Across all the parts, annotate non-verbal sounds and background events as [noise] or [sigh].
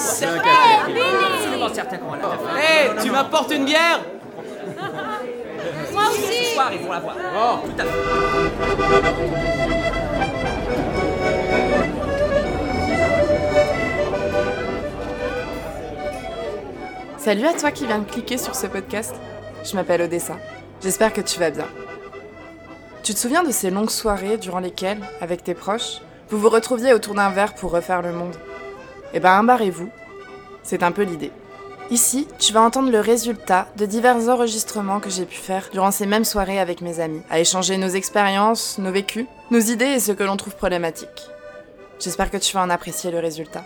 C'est absolument certain qu'on va la faire. Hé, tu m'apportes une bière Moi aussi Ce soir, ils vont la voir. Oh, tout à fait. Salut à toi qui viens de cliquer sur ce podcast. Je m'appelle Odessa. J'espère que tu vas bien. Tu te souviens de ces longues soirées durant lesquelles, avec tes proches, vous vous retrouviez autour d'un verre pour refaire le monde? Eh ben, embarrez-vous. C'est un peu l'idée. Ici, tu vas entendre le résultat de divers enregistrements que j'ai pu faire durant ces mêmes soirées avec mes amis, à échanger nos expériences, nos vécus, nos idées et ce que l'on trouve problématique. J'espère que tu vas en apprécier le résultat.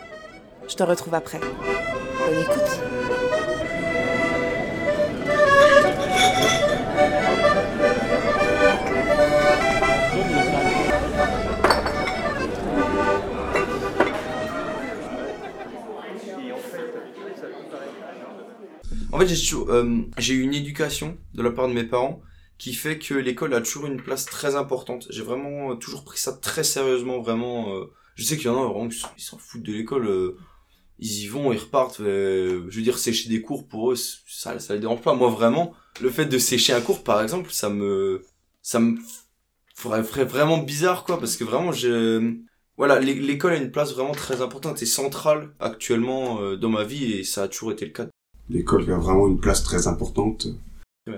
Je te retrouve après. Bonne écoute. En fait, euh, j'ai eu une éducation de la part de mes parents qui fait que l'école a toujours une place très importante. J'ai vraiment euh, toujours pris ça très sérieusement, vraiment. euh, je sais qu'il y en a vraiment qui s'en- foutent de l'école. ils y vont, ils repartent. je veux dire, sécher des cours pour eux, ça, ça les dérange pas. Moi, vraiment, le fait de sécher un cours, par exemple, ça me, ça me ferait, vraiment bizarre, quoi, parce que vraiment, je, voilà, l'é- l'école a une place vraiment très importante et centrale actuellement dans ma vie et ça a toujours été le cas. L'école a vraiment une place très importante.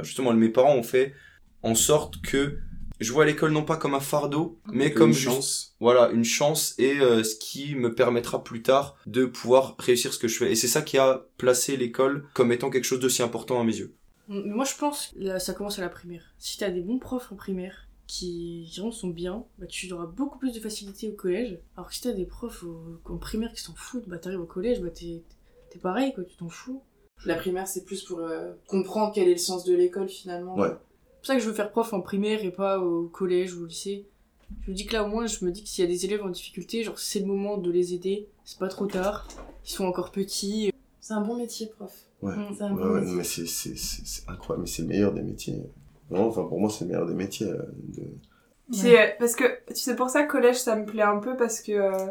Justement, mes parents ont fait en sorte que je vois l'école non pas comme un fardeau, mais Comme comme une juste- chance. voilà, une chance et euh, ce qui me permettra plus tard de pouvoir réussir ce que je fais. Et c'est ça qui a placé l'école comme étant quelque chose d'aussi important à mes yeux. Mais moi, je pense que ça commence à la primaire. Si t'as des bons profs en primaire qui vraiment sont bien, bah, tu auras beaucoup plus de facilité au collège. Alors que si t'as des profs au- en primaire qui s'en foutent, bah t'arrives au collège, bah t'es t'es pareil, quoi, tu t'en fous. La primaire, c'est plus pour euh, comprendre quel est le sens de l'école finalement. Ouais. C'est pour ça que je veux faire prof en primaire et pas au collège ou au lycée. Je me dis que là, au moins, je me dis que s'il y a des élèves en difficulté, genre, c'est le moment de les aider. C'est pas trop tard. Ils sont encore petits. C'est un bon métier, prof. Ouais. C'est un Ouais, bon ouais, métier. mais c'est, c'est, c'est, c'est incroyable, mais c'est le meilleur des métiers. Vraiment, enfin, pour moi, c'est le meilleur des métiers. euh, de... C'est euh, parce que tu sais pour ça collège ça me plaît un peu parce que euh,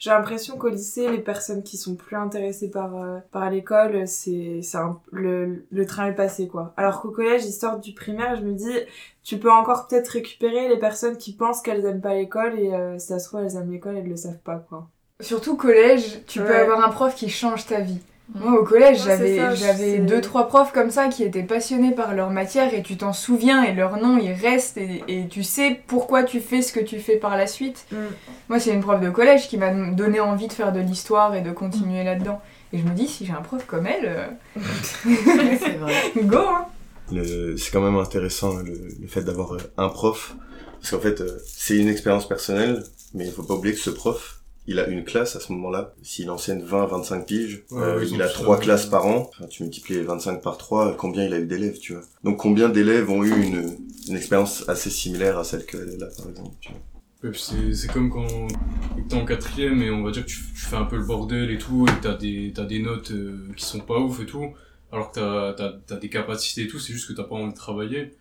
j'ai l'impression qu'au lycée les personnes qui sont plus intéressées par euh, par l'école c'est c'est un- le le train est passé quoi. Alors qu'au collège ils sortent du primaire je me dis tu peux encore peut-être récupérer les personnes qui pensent qu'elles aiment pas l'école et euh, si ça se trouve elles aiment l'école elles le savent pas quoi. Surtout collège, tu peux avoir un prof qui change ta vie. Moi au collège, Ouais, j'avais deux trois profs comme ça qui étaient passionnés par leur matière et tu t'en souviens et leur nom il reste et, et tu sais pourquoi tu fais ce que tu fais par la suite. Mm. Moi c'est une prof de collège qui m'a donné envie de faire de l'histoire et de continuer là-dedans. Et je me dis si j'ai un prof comme elle, euh, c'est [laughs] vrai. go hein. Le- c'est quand même intéressant le, le fait d'avoir euh, un prof parce qu'en fait euh, c'est une expérience personnelle mais il faut pas oublier que ce prof il a une classe à ce moment-là s'il enseigne 20 25 piges Ouais, euh, il a trois la- classes par an enfin, tu multiplies les 25 par 3 combien il a eu d'élèves tu vois donc combien d'élèves ont eu une, une expérience assez similaire à celle qu'elle a par exemple tu vois. C'est, comme quand t'es en quatrième et on va dire que tu, tu fais un peu le bordel et tout, et t'as des, t'as des notes euh, qui sont pas ouf et tout, alors que t'as, t'as, t'as des capacités et tout, c'est juste que t'as pas envie de travailler.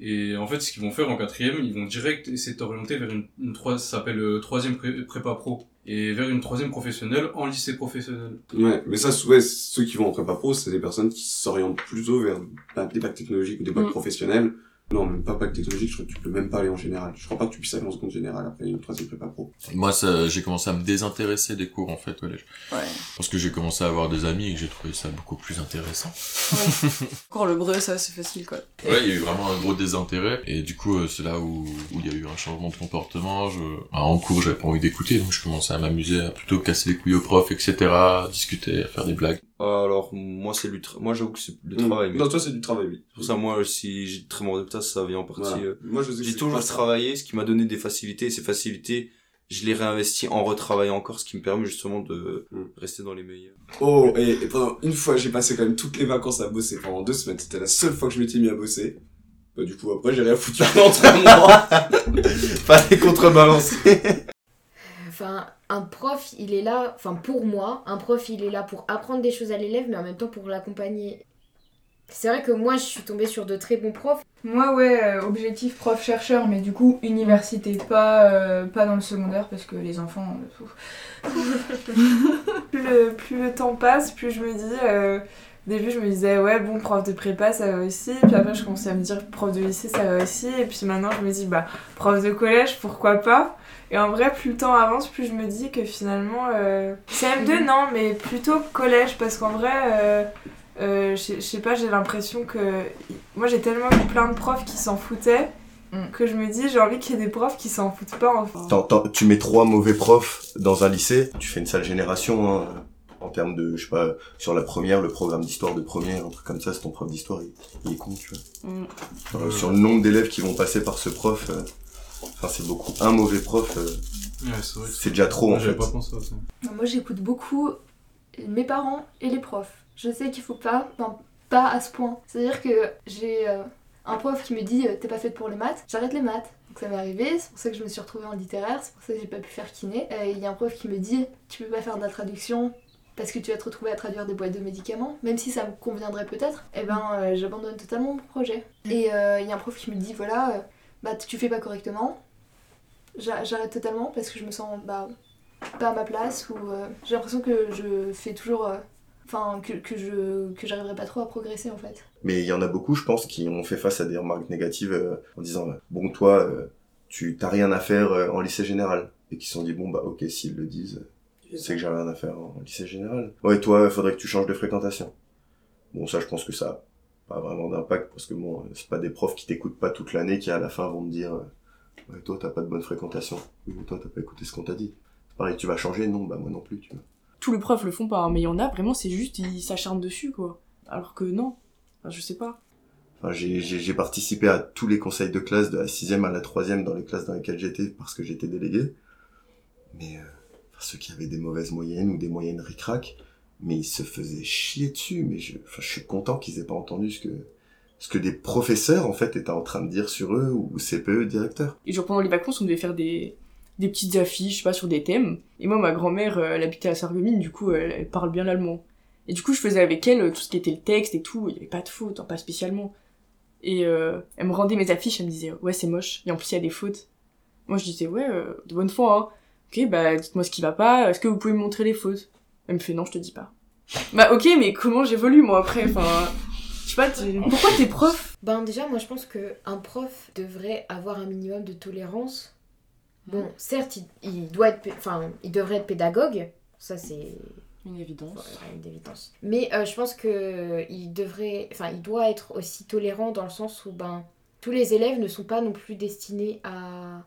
Et en fait, ce qu'ils vont faire en quatrième, ils vont direct essayer de t'orienter vers une, une trois, ça s'appelle euh, troisième pré- prépa pro, et vers une troisième professionnelle en lycée professionnel. Ouais, mais ça, ouais, ceux qui vont en prépa pro, c'est des personnes qui s'orientent plutôt vers bah, des bacs technologiques ou des bacs Mm. professionnels. Non, même pas bac technologique, je crois que tu peux même pas aller en général. Je crois pas que tu puisses aller en seconde générale après une troisième prépa pro. Moi, ça, j'ai commencé à me désintéresser des cours en fait au collège. Ouais. Parce que j'ai commencé à avoir des amis et que j'ai trouvé ça beaucoup plus intéressant. Encore le breu, ça, c'est facile, quoi. Ouais, il y a eu vraiment un gros désintérêt et du coup, euh, c'est là où où il y a eu un changement de comportement. Je... bah, en cours, j'avais pas envie d'écouter, donc je commençais à m'amuser, à plutôt casser les couilles aux profs, etc., à discuter, à faire des blagues. Alors, moi, c'est tra- moi, j'avoue que c'est le Mm. travail. mais Non, toi, c'est du travail, oui. Pour ça, moi, si j'ai très mauvais résultats, ça vient en partie. Voilà. euh, Moi, je sais que J'ai toujours travaillé, ce qui m'a donné des facilités, et ces facilités, je les réinvestis en retravaillant encore, ce qui me permet justement de Mm. rester dans les meilleurs. Oh, et, et pendant une fois, j'ai passé quand même toutes les vacances à bosser. Pendant deux semaines, c'était la seule fois que je m'étais mis à bosser. Bah, du coup, après, j'ai rien foutu trois mois. [laughs] Fallait contrebalancer. [laughs] Enfin, un prof, il est là, enfin pour moi, un prof, il est là pour apprendre des choses à l'élève, mais en même temps pour l'accompagner. C'est vrai que moi, je suis tombée sur de très bons profs. Moi, ouais, euh, objectif prof-chercheur, mais du coup, université, pas, euh, pas dans le secondaire, parce que les enfants. euh, plus, [laughs] le, plus le temps passe, plus je me dis. Au début, je me disais, ouais, bon, prof de prépa, ça va aussi. Puis après, je commençais à me dire, prof de lycée, ça va aussi. Et puis maintenant, je me dis, bah, prof de collège, pourquoi pas? Et en vrai, plus le temps avance, plus je me dis que finalement. Euh... CM2, non, mais plutôt collège, parce qu'en vrai. Euh... euh, je sais pas, j'ai l'impression que. Moi, j'ai tellement eu plein de profs qui s'en foutaient que je me dis, j'ai envie qu'il y ait des profs qui s'en foutent pas, enfin. T'en- t'en- tu mets trois mauvais profs dans un lycée, tu fais une sale génération, hein, en termes de, je sais pas, sur la première, le programme d'histoire de première, un truc comme ça, c'est ton prof d'histoire, il, il est con, tu vois. Mm. Euh, sur le nombre d'élèves qui vont passer par ce prof, euh, enfin c'est beaucoup. Un mauvais prof, euh, Ouais, c'est déjà trop Moi, en fait. pas pensé à ça. Moi, j'écoute beaucoup mes parents et les profs. Je sais qu'il faut pas, enfin, pas à ce point. C'est-à-dire que j'ai euh, un prof qui me dit euh, T'es pas faite pour les maths, j'arrête les maths. Donc ça m'est arrivé, c'est pour ça que je me suis retrouvée en littéraire, c'est pour ça que j'ai pas pu faire kiné. Euh, Il y a un prof qui me dit Tu peux pas faire de la traduction parce que tu vas te retrouver à traduire des boîtes de médicaments, même si ça me conviendrait peut-être, et ben euh, j'abandonne totalement mon projet. Et euh, il y a un prof qui me dit Voilà, euh, bah tu fais pas correctement, J'a- j'arrête totalement parce que je me sens bah, pas à ma place ou euh, j'ai l'impression que je fais toujours euh, enfin que, que je que j'arriverai pas trop à progresser en fait. Mais il y en a beaucoup, je pense, qui ont fait face à des remarques négatives euh, en disant euh, bon toi, euh, tu t'as rien à faire euh, en lycée général et qui se sont dit bon bah ok s'ils le disent, euh, c'est que j'ai rien à faire en lycée général. Ouais toi, faudrait que tu changes de fréquentation. Bon ça je pense que ça a pas vraiment d'impact parce que bon c'est pas des profs qui t'écoutent pas toute l'année qui à la fin vont te dire euh, ouais toi t'as pas de bonne fréquentation, oui mais toi t'as pas écouté ce qu'on t'a dit. Pareil tu vas changer non bah moi non plus tu vois. Tous les profs le font pas, hein, mais il y en a vraiment, c'est juste, ils s'acharnent dessus, quoi. Alors que non. Enfin, je sais pas. Enfin, j'ai, participé à tous les conseils de classe, de la sixième à la troisième, dans les classes dans lesquelles j'étais, parce que j'étais délégué. Mais euh, ceux qui avaient des mauvaises moyennes ou des moyennes ric-rac, mais ils se faisaient chier dessus. Mais je, enfin, je suis content qu'ils aient pas entendu ce que, ce que des professeurs, en fait, étaient en train de dire sur eux, ou CPE directeur. Et genre pendant les vacances, on devait faire des, des petites affiches, je sais pas, sur des thèmes. Et moi, ma grand-mère, euh, elle habitait à Sarreguemines, du coup, elle, parle bien l'allemand. Et du coup, je faisais avec elle euh, tout ce qui était le texte et tout, il y avait pas de fautes, hein, pas spécialement. Et euh, elle me rendait mes affiches, elle me disait, ouais, c'est moche, et en plus, il y a des fautes. Moi, je disais, ouais, euh, de bonne foi, hein. Ok, bah, dites-moi ce qui va pas, est-ce que vous pouvez me montrer les fautes Elle me fait, non, je te dis pas. bah, ok, mais comment j'évolue, moi, après Enfin, je sais pas, tu- pourquoi t'es prof? Ben déjà, moi je pense que un prof devrait avoir un minimum de tolérance. Bon, certes, il, il doit être, enfin, il devrait être pédagogue. Ça c'est une évidence. une évidence. Mais euh, je pense que il devrait, enfin, il doit être aussi tolérant dans le sens où ben tous les élèves ne sont pas non plus destinés à,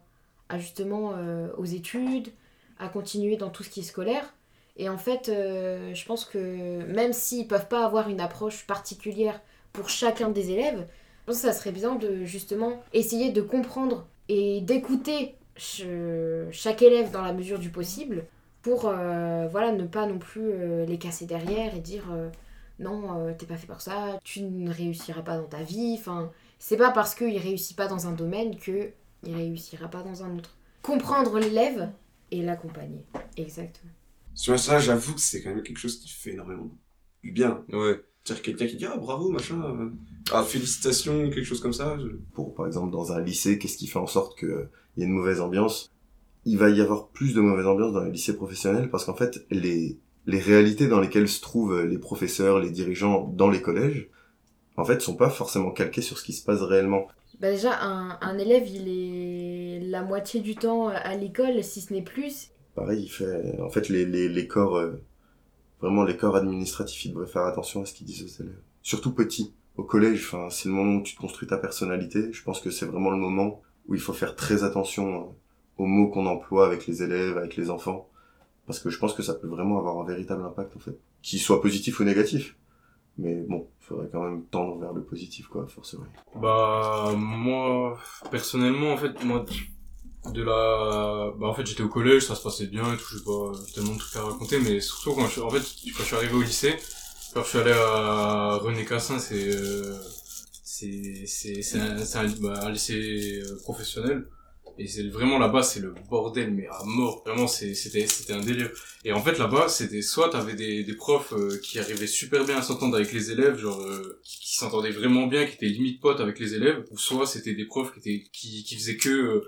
à justement euh, aux études, à continuer dans tout ce qui est scolaire. Et en fait, euh, je pense que même s'ils peuvent pas avoir une approche particulière pour chacun des élèves, je pense que ça serait bien de justement essayer de comprendre et d'écouter ch- chaque élève dans la mesure du possible pour euh, voilà ne pas non plus les casser derrière et dire euh, non t'es pas fait pour ça tu ne réussiras pas dans ta vie enfin c'est pas parce qu'il réussit pas dans un domaine que il réussira pas dans un autre comprendre l'élève et l'accompagner exactement Sur ça, j'avoue que c'est quand même quelque chose qui fait énormément du bien. Ouais. C'est-à-dire quelqu'un qui dit ah bravo machin, euh, ah félicitations quelque chose comme ça. je- Pour, par exemple, dans un lycée, qu'est-ce qui fait en sorte qu'il y ait une mauvaise ambiance? Il va y avoir plus de mauvaise ambiance dans les lycées professionnels parce qu'en fait, les, les réalités dans lesquelles se trouvent les professeurs, les dirigeants dans les collèges, en fait, sont pas forcément calquées sur ce qui se passe réellement. Bah déjà un, un élève il est la moitié du temps à l'école si ce n'est plus Pareil, il fait, en fait, les, les, les corps, euh, vraiment les corps administratifs, ils devraient faire attention à ce qu'ils disent aux élèves. Surtout petits. Au collège, c'est le moment où tu te construis ta personnalité. Je pense que c'est vraiment le moment où il faut faire très attention euh, aux mots qu'on emploie avec les élèves, avec les enfants. Parce que je pense que ça peut vraiment avoir un véritable impact, en fait. Qu'il soit positif ou négatif. Mais bon, il faudrait quand même le positif, quoi, forcément. Bah moi personnellement en fait moi de la bah en fait j'étais au collège ça se passait bien et tout j'ai pas tellement de trucs à raconter mais surtout quand je en fait quand je suis arrivé au lycée quand je suis allé à René Cassin c'est euh, c'est c'est c'est un, bah, un lycée euh, professionnel Et c'est vraiment là-bas, c'est le bordel, mais à mort. Vraiment, c'était, c'était un délire. Et en fait, là-bas, c'était soit t'avais des, des profs euh, qui arrivaient super bien à s'entendre avec les élèves, genre euh, qui, s'entendaient vraiment bien, qui étaient limite potes avec les élèves, ou soit c'était des profs qui étaient qui, qui faisaient que euh,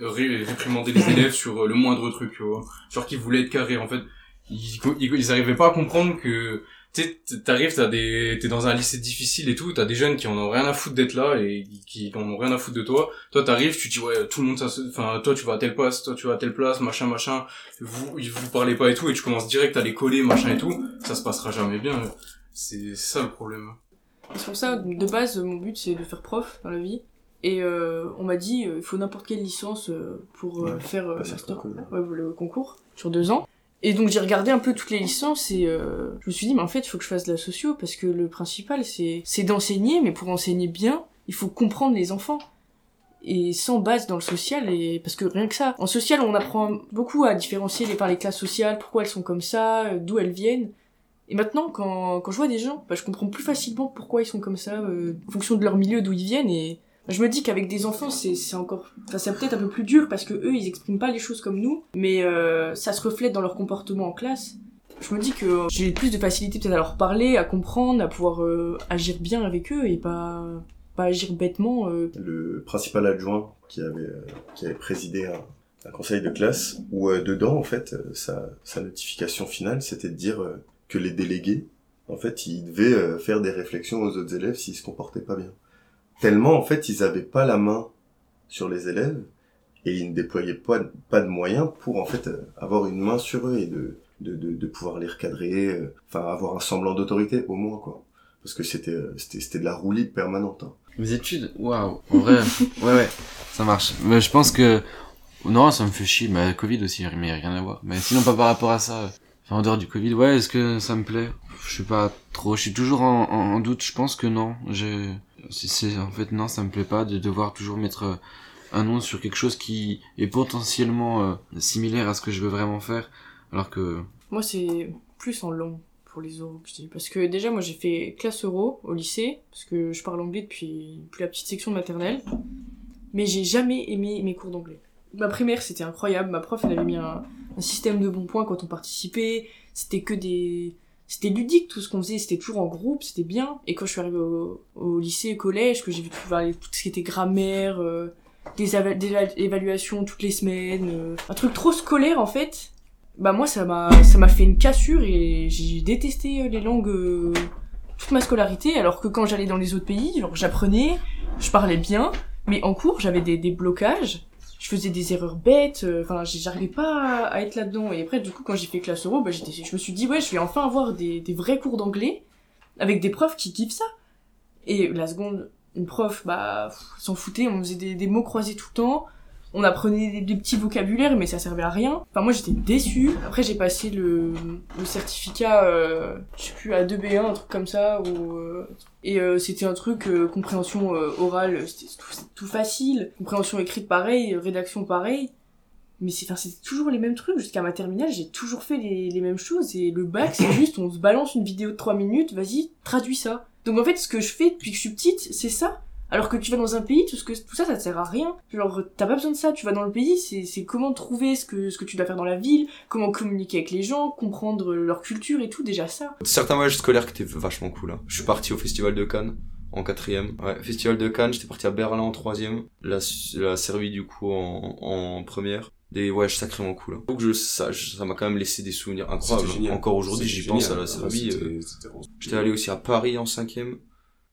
ré- réprimander les élèves sur euh, le moindre truc, tu vois. Genre qui voulaient être carrés. En fait, ils, ils, ils arrivaient pas à comprendre que tu sais, t'arrives, t'as des, t'es dans un lycée difficile et tout, t'as des jeunes qui en ont rien à foutre d'être là et qui en ont rien à foutre de toi. Toi, t'arrives, tu dis ouais, tout le monde, ça, se- enfin, toi, tu vas à telle place, toi, tu vas à telle place, machin, machin. Vous, ils vous parlez pas et tout, et tu commences direct à les coller, machin et tout. Ça se passera jamais bien. C'est ça le problème. C'est pour ça, de base, mon but c'est de faire prof dans la vie. Et euh, on m'a dit, euh, il faut n'importe quelle licence euh, pour euh, Ouais, faire euh, master, concours. ouais, le concours sur deux ans. Et donc j'ai regardé un peu toutes les licences et euh, je me suis dit, mais en fait, il faut que je fasse de la socio parce que le principal c'est c'est d'enseigner, mais pour enseigner bien, il faut comprendre les enfants. Et sans base dans le social, et parce que rien que ça, en social, on apprend beaucoup à différencier les, par les classes sociales, pourquoi elles sont comme ça, euh, d'où elles viennent. Et maintenant, quand, quand je vois des gens, bah, je comprends plus facilement pourquoi ils sont comme ça, euh, en fonction de leur milieu, d'où ils viennent. Et je me dis qu'avec des enfants, c'est encore, enfin, c'est peut-être un peu plus dur parce que eux, ils expriment pas les choses comme nous, mais euh, ça se reflète dans leur comportement en classe. Je me dis que j'ai plus de facilité peut-être à leur parler, à comprendre, à pouvoir euh, agir bien avec eux et pas pas agir bêtement. euh. le principal adjoint qui avait, euh, qui avait présidé un, conseil de classe où euh, dedans en fait euh, sa, sa notification finale c'était de dire que les délégués en fait ils devaient faire des réflexions aux autres élèves s'ils se comportaient pas bien tellement en fait ils avaient pas la main sur les élèves et ils ne déployaient pas, pas de moyens pour en fait euh, avoir une main sur eux et de de, de, de pouvoir les recadrer euh, enfin avoir un semblant d'autorité au moins quoi parce que c'était euh, c'était c'était de la roue libre permanente hein. Mes études, waouh, en vrai, [laughs] ouais, ouais, ça marche. Mais je pense que, non, ça me fait chier, mais Covid aussi, mais rien à voir. Mais sinon, pas par rapport à ça, euh, enfin, en dehors du Covid, ouais, est-ce que ça me plaît? Je sais pas trop, je suis toujours en, en, en doute, je pense que non. Je, c'est, en fait, non, ça me plaît pas de devoir toujours mettre euh, un nom sur quelque chose qui est potentiellement euh, similaire à ce que je veux vraiment faire, alors que, Moi, c'est plus en long pour les dis. Parce que déjà, moi, j'ai fait classe euro au lycée, parce que je parle anglais depuis, depuis la petite section maternelle. Mais j'ai jamais aimé mes cours d'anglais. Ma primaire, c'était incroyable. Ma prof, elle avait mis un système de bons points quand on participait. C'était que des... C'était ludique tout ce qu'on faisait, c'était toujours en groupe, c'était bien. Et quand je suis arrivée au, lycée, au collège, que j'ai vu tout, ce qui était grammaire, euh, des, évaluations toutes les semaines, euh, un truc trop scolaire en fait, bah moi ça m'a ça m'a fait une cassure et j'ai détesté euh, les langues euh, toute ma scolarité alors que quand j'allais dans les autres pays j'apprenais je parlais bien mais en cours j'avais des, des blocages je faisais des erreurs bêtes euh, enfin j'arrivais pas à, être là dedans et après du coup quand j'ai fait classe euro bah j'étais je me suis dit ouais je vais enfin avoir des, des vrais cours d'anglais avec des profs qui kiffent ça. Et la seconde une prof bah s'en foutait on faisait des, des mots croisés tout le temps on apprenait des, des petits vocabulaires, mais ça servait à rien. Enfin, moi, j'étais déçue. Après, j'ai passé le, le certificat, euh, je sais plus, à 2B1, un truc comme ça, ou, euh, et euh, c'était un truc, euh, compréhension euh, orale, c'était tout, c'était tout facile. Compréhension écrite, pareil, rédaction, pareil. Mais c'est, enfin, c'était toujours les mêmes trucs. Jusqu'à ma terminale, j'ai toujours fait les, les mêmes choses. Et le bac, c'est [coughs] juste, on se balance une vidéo de 3 minutes, vas-y, traduis ça. Donc en fait, ce que je fais depuis que je suis petite, c'est ça. Alors que tu vas dans un pays, tout, ce que, tout ça, ça te sert à rien. Genre, t'as pas besoin de ça. Tu vas dans le pays, c'est, c'est comment trouver ce que, ce que tu dois faire dans la ville, comment communiquer avec les gens, comprendre leur culture et tout, déjà ça. Certains voyages scolaires qui étaient vachement cool. Hein. Je suis parti au Festival de Cannes en quatrième. Ouais, Festival de Cannes, j'étais parti à Berlin en troisième. La, la Serbie du coup en, en première. Des voyages sacrément cool. Hein. Faut que je sache, ça m'a quand même laissé des souvenirs incroyables. Génial. Encore aujourd'hui, j'y pense à la Serbie. C'était- euh, J'étais allé aussi à Paris en cinquième.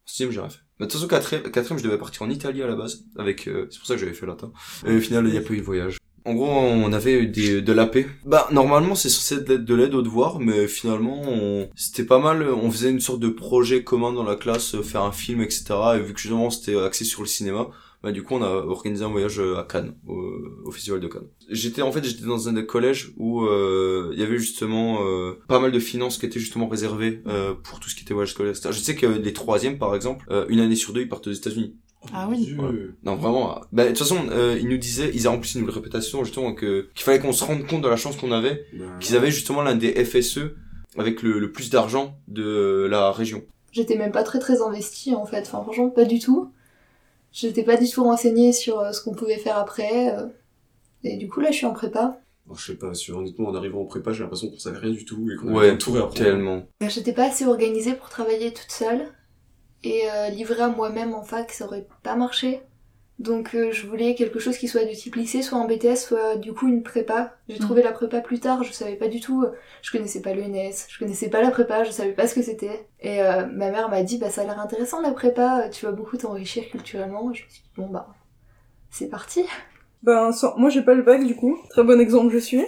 Sixième, j'ai rien fait. Mais de toute façon, quatrième, je devais partir en Italie à la base. Avec, euh, c'est pour ça que j'avais fait latin. Et au final, il n'y a pas eu de voyage. En gros, on avait des, de la paix. Bah, normalement, c'est censé être de l'aide aux devoirs, mais finalement, c'était pas mal. On faisait une sorte de projet commun dans la classe, faire un film, etc. Et vu que justement, c'était axé sur le cinéma, bah, du coup, on a organisé un voyage euh, à Cannes, au, au Festival de Cannes. J'étais, en fait, j'étais dans un des collèges où, euh, il y avait justement, euh, pas mal de finances qui étaient justement réservées, euh, pour tout ce qui était voyage scolaire, etc. Je sais que les troisièmes, par exemple, euh, une année sur deux, ils partent aux États-Unis. Ah oui. Ouais. Non, vraiment. Bah, de toute façon, euh, ils nous disaient, ils en plus, ils nous le répétaient souvent, justement, que, qu'il fallait qu'on se rende compte de la chance qu'on avait, qu'ils avaient justement l'un des FSE avec le, le plus d'argent de la région. J'étais même pas très très investie en fait, enfin franchement pas du tout. J'étais pas du tout renseignée sur euh, ce qu'on pouvait faire après. euh. Et du coup, là, je suis en prépa. Bon, je sais pas, sur, honnêtement, en arrivant en prépa, j'ai l'impression qu'on savait rien du tout et qu'on Ouais, avait tout réapprendre. tellement. Ben, J'étais pas assez organisée pour travailler toute seule. Et euh, livrer à moi-même en fac, ça aurait pas marché. Donc euh, je voulais quelque chose qui soit du type lycée, soit en BTS, soit du coup une prépa. J'ai trouvé la prépa plus tard, je savais pas du tout, euh, je connaissais pas l'ENS, je connaissais pas la prépa, je savais pas ce que c'était. Et euh, ma mère m'a dit, bah ça a l'air intéressant la prépa, tu vas beaucoup t'enrichir culturellement. Je me suis dit, bon bah, c'est parti. Ben, sans- moi j'ai pas le bac du coup. Très bon exemple je suis.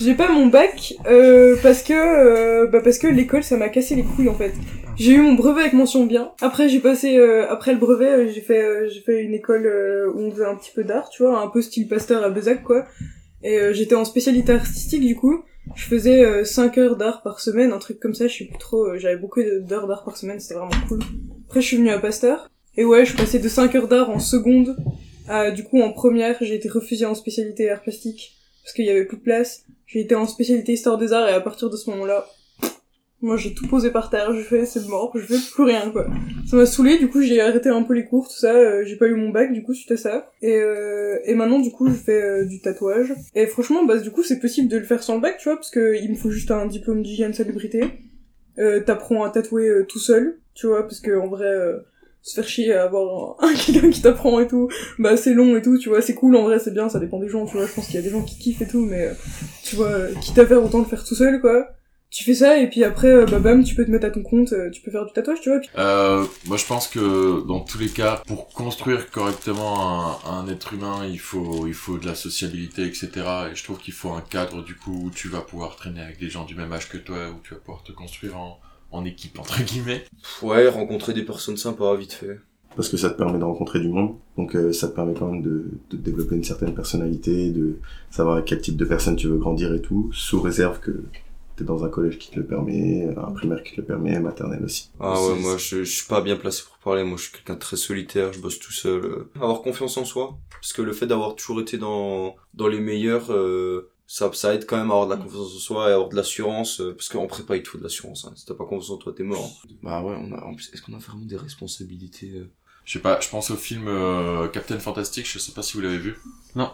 J'ai pas mon bac euh, parce que euh, bah parce que l'école ça m'a cassé les couilles en fait. J'ai eu mon brevet avec mention bien. Après j'ai passé euh, après le brevet euh, j'ai fait euh, j'ai fait une école euh, où on faisait un petit peu d'art, tu vois, un peu style pasteur à Bezac quoi. Et j'étais en spécialité artistique du coup. Je faisais 5 heures d'art par semaine, un truc comme ça, je sais plus trop, j'avais beaucoup d'heures d'art par semaine, c'était vraiment cool. Après je suis venue à Pasteur. Et ouais, je passais de 5 heures d'art en seconde à du coup en première, j'ai été refusée en spécialité art plastique parce qu'il y avait plus de place. J'ai été en spécialité histoire des arts et à partir de ce moment-là, moi j'ai tout posé par terre, je fais c'est mort, je fais plus rien quoi. Ça m'a saoulé, du coup j'ai arrêté un peu les cours, tout ça, euh, j'ai pas eu mon bac du coup suite à ça. Et, euh, et maintenant du coup je fais euh, du tatouage. Et franchement bah du coup c'est possible de le faire sans le bac tu vois, parce que il me faut juste un diplôme d'hygiène salubrité. Euh, T'apprends à tatouer euh, tout seul, tu vois, parce que en vrai... se faire chier à avoir un, [laughs] quelqu'un qui t'apprend et tout, bah c'est long et tout, tu vois, c'est cool en vrai, c'est bien, ça dépend des gens, tu vois, je pense qu'il y a des gens qui kiffent et tout, mais tu vois, quitte à faire autant le faire tout seul, quoi. Tu fais ça et puis après, euh, bah bam, tu peux te mettre à ton compte, euh, tu peux faire du tatouage, tu vois. puis- Euh, moi, je pense que dans tous les cas, pour construire correctement un, un être humain, il faut, il faut de la sociabilité, etc. Et je trouve qu'il faut un cadre, du coup, où tu vas pouvoir traîner avec des gens du même âge que toi, où tu vas pouvoir te construire en, en équipe, entre guillemets. Ouais, rencontrer des personnes sympas, vite fait. Parce que ça te permet de rencontrer du monde, donc euh, ça te permet quand même de, de développer une certaine personnalité, de savoir avec quel type de personne tu veux grandir et tout, sous réserve que t'es dans un collège qui te le permet, un primaire qui te le permet, maternelle aussi. Ah ouais, moi je, je suis pas bien placé pour parler, moi je suis quelqu'un de très solitaire, je bosse tout seul. Avoir confiance en soi, parce que le fait d'avoir toujours été dans, dans les meilleurs, euh, ça, ça aide quand même à avoir de la confiance en soi et à avoir de l'assurance, euh, parce qu'en prépa il te faut de l'assurance, hein. si t'as pas confiance en toi t'es mort. Bah ouais, on a, en plus, est-ce qu'on a vraiment des responsabilités euh Je sais pas, je pense au film euh, Captain Fantastic, je sais pas si vous l'avez vu. Non.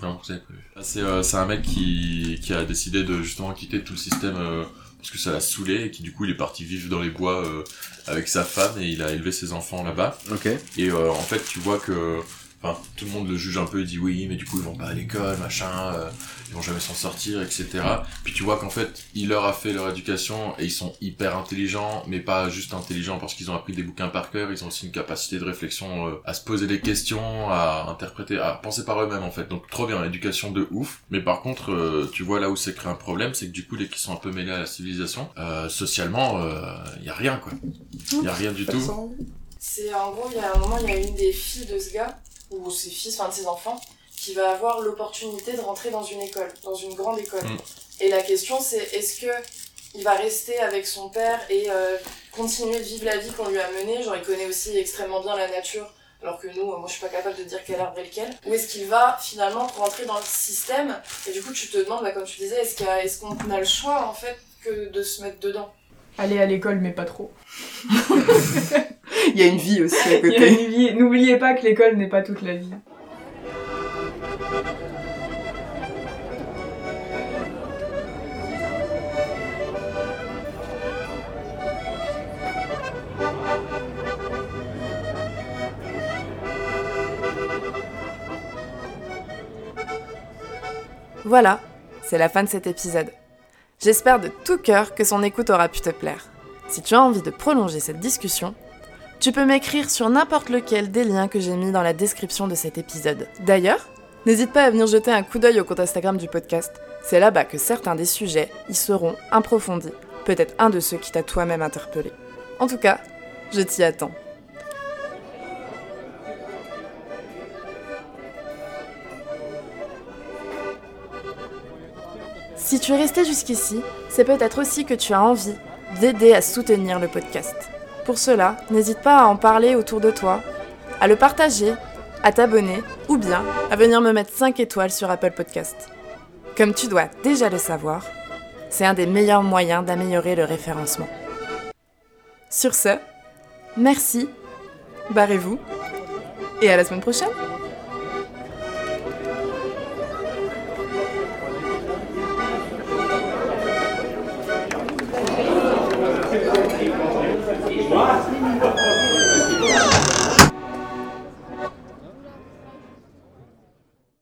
Non, vous avez pas vu. Ah, C'est euh, c'est un mec qui, qui a décidé de justement quitter tout le système euh, parce que ça l'a saoulé et qui du coup il est parti vivre dans les bois euh, avec sa femme et il a élevé ses enfants là-bas. Ok. Et euh, en fait tu vois que enfin tout le monde le juge un peu, il dit oui mais du coup ils vont pas à l'école, machin, euh, ils vont jamais s'en sortir, etc. Puis tu vois qu'en fait il leur a fait leur éducation et ils sont hyper intelligents, mais pas juste intelligents parce qu'ils ont appris des bouquins par cœur, ils ont aussi une capacité de réflexion euh, à se poser des questions, à interpréter, à penser par eux-mêmes en fait. Donc trop bien, éducation de ouf. Mais par contre, euh, tu vois là où c'est créé un problème, c'est que du coup les qui sont un peu mêlés à la civilisation, euh, socialement, il y a rien quoi. Il y a rien du tout. C'est en gros, il y a un moment, il y a une des filles de ce gars, ou ses fils, enfin de ses enfants, qui va avoir l'opportunité de rentrer dans une école, dans une grande école. Mm. Et la question c'est est-ce que il va rester avec son père et euh, continuer de vivre la vie qu'on lui a menée, genre il connaît aussi extrêmement bien la nature, alors que nous, euh, moi je suis pas capable de dire quel arbre est lequel, ou est-ce qu'il va finalement rentrer dans le système? Et du coup tu te demandes, bah, comme tu disais, est-ce a- est-ce qu'on a le choix en fait que de se mettre dedans? Aller à l'école, mais pas trop. [laughs] [laughs] Il y a une vie aussi à Il y a une vie. N'oubliez pas que l'école n'est pas toute la vie. Voilà, c'est la fin de cet épisode. J'espère de tout cœur que son écoute aura pu te plaire. Si tu as envie de prolonger cette discussion, tu peux m'écrire sur n'importe lequel des liens que j'ai mis dans la description de cet épisode. D'ailleurs, n'hésite pas à venir jeter un coup d'œil au compte Instagram du podcast. C'est là-bas que certains des sujets y seront approfondis. Peut-être un de ceux qui t'a toi-même interpellé. En tout cas, je t'y attends. Si tu es resté jusqu'ici, c'est peut-être aussi que tu as envie d'aider à soutenir le podcast. Pour cela, n'hésite pas à en parler autour de toi, à le partager, à t'abonner ou bien à venir me mettre 5 étoiles sur Apple Podcast. Comme tu dois déjà le savoir, c'est un des meilleurs moyens d'améliorer le référencement. Sur ce, merci, barrez-vous et à la semaine prochaine